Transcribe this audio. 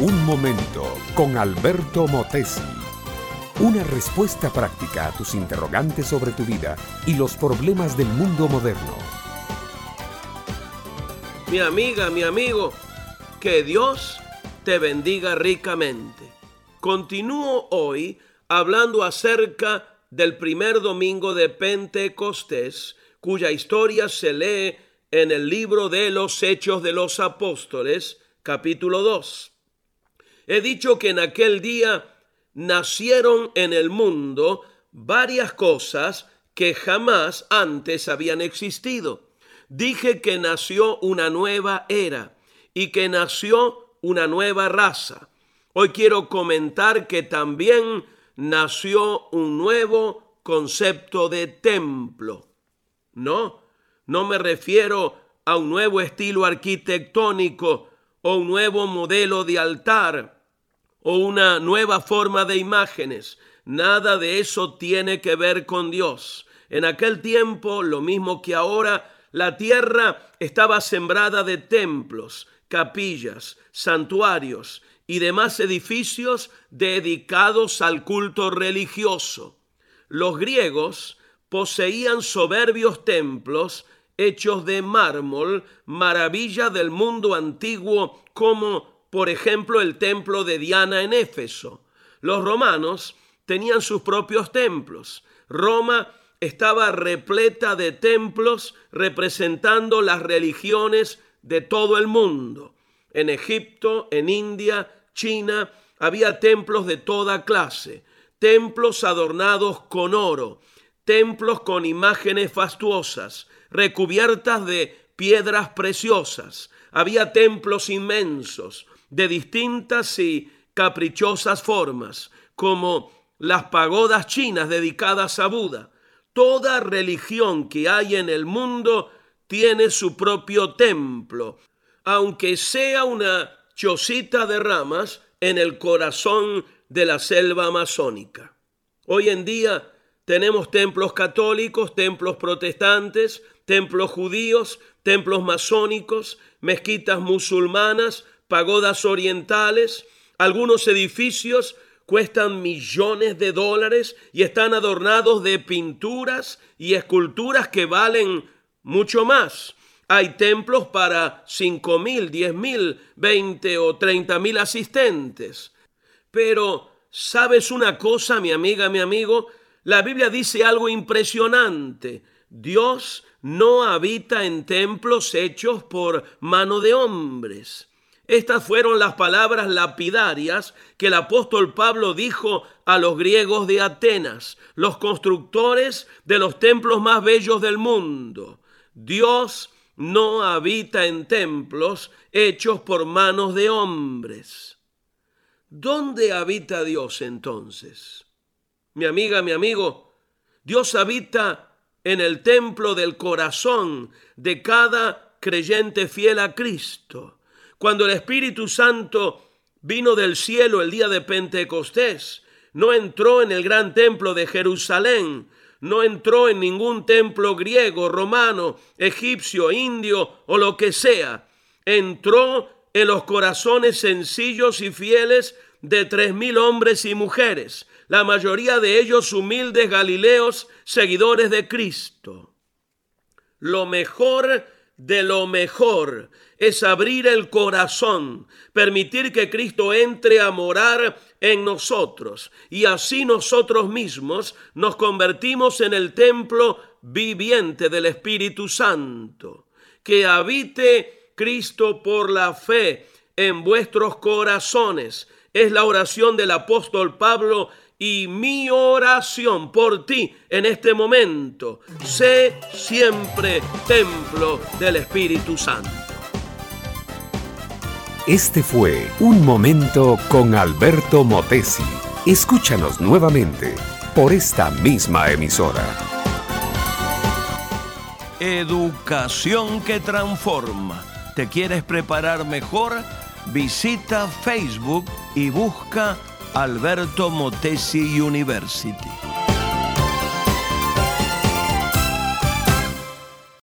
Un momento con Alberto Motesi. Una respuesta práctica a tus interrogantes sobre tu vida y los problemas del mundo moderno. Mi amiga, mi amigo, que Dios te bendiga ricamente. Continúo hoy hablando acerca del primer domingo de Pentecostés, cuya historia se lee en el libro de los Hechos de los Apóstoles, capítulo 2. He dicho que en aquel día nacieron en el mundo varias cosas que jamás antes habían existido. Dije que nació una nueva era y que nació una nueva raza. Hoy quiero comentar que también nació un nuevo concepto de templo. No, no me refiero a un nuevo estilo arquitectónico o un nuevo modelo de altar o una nueva forma de imágenes. Nada de eso tiene que ver con Dios. En aquel tiempo, lo mismo que ahora, la tierra estaba sembrada de templos, capillas, santuarios y demás edificios dedicados al culto religioso. Los griegos poseían soberbios templos hechos de mármol, maravilla del mundo antiguo como por ejemplo el templo de Diana en Éfeso. Los romanos tenían sus propios templos. Roma estaba repleta de templos representando las religiones de todo el mundo. En Egipto, en India, China, había templos de toda clase, templos adornados con oro, templos con imágenes fastuosas, recubiertas de piedras preciosas. Había templos inmensos, de distintas y caprichosas formas, como las pagodas chinas dedicadas a Buda. Toda religión que hay en el mundo tiene su propio templo, aunque sea una chocita de ramas en el corazón de la selva amazónica. Hoy en día tenemos templos católicos, templos protestantes, templos judíos, templos masónicos, mezquitas musulmanas, pagodas orientales. Algunos edificios cuestan millones de dólares y están adornados de pinturas y esculturas que valen mucho más. Hay templos para cinco mil, diez mil, veinte o treinta mil asistentes. Pero, ¿sabes una cosa, mi amiga, mi amigo? La Biblia dice algo impresionante. Dios no habita en templos hechos por mano de hombres. Estas fueron las palabras lapidarias que el apóstol Pablo dijo a los griegos de Atenas, los constructores de los templos más bellos del mundo. Dios no habita en templos hechos por manos de hombres. ¿Dónde habita Dios entonces? mi amiga, mi amigo, Dios habita en el templo del corazón de cada creyente fiel a Cristo. Cuando el Espíritu Santo vino del cielo el día de Pentecostés, no entró en el gran templo de Jerusalén, no entró en ningún templo griego, romano, egipcio, indio o lo que sea. Entró en los corazones sencillos y fieles de tres mil hombres y mujeres, la mayoría de ellos humildes galileos, seguidores de Cristo. Lo mejor de lo mejor es abrir el corazón, permitir que Cristo entre a morar en nosotros y así nosotros mismos nos convertimos en el templo viviente del Espíritu Santo. Que habite Cristo por la fe en vuestros corazones. Es la oración del apóstol Pablo y mi oración por ti en este momento. Sé siempre templo del Espíritu Santo. Este fue Un Momento con Alberto Motesi. Escúchanos nuevamente por esta misma emisora. Educación que transforma. ¿Te quieres preparar mejor? Visita Facebook y busca Alberto Motesi University.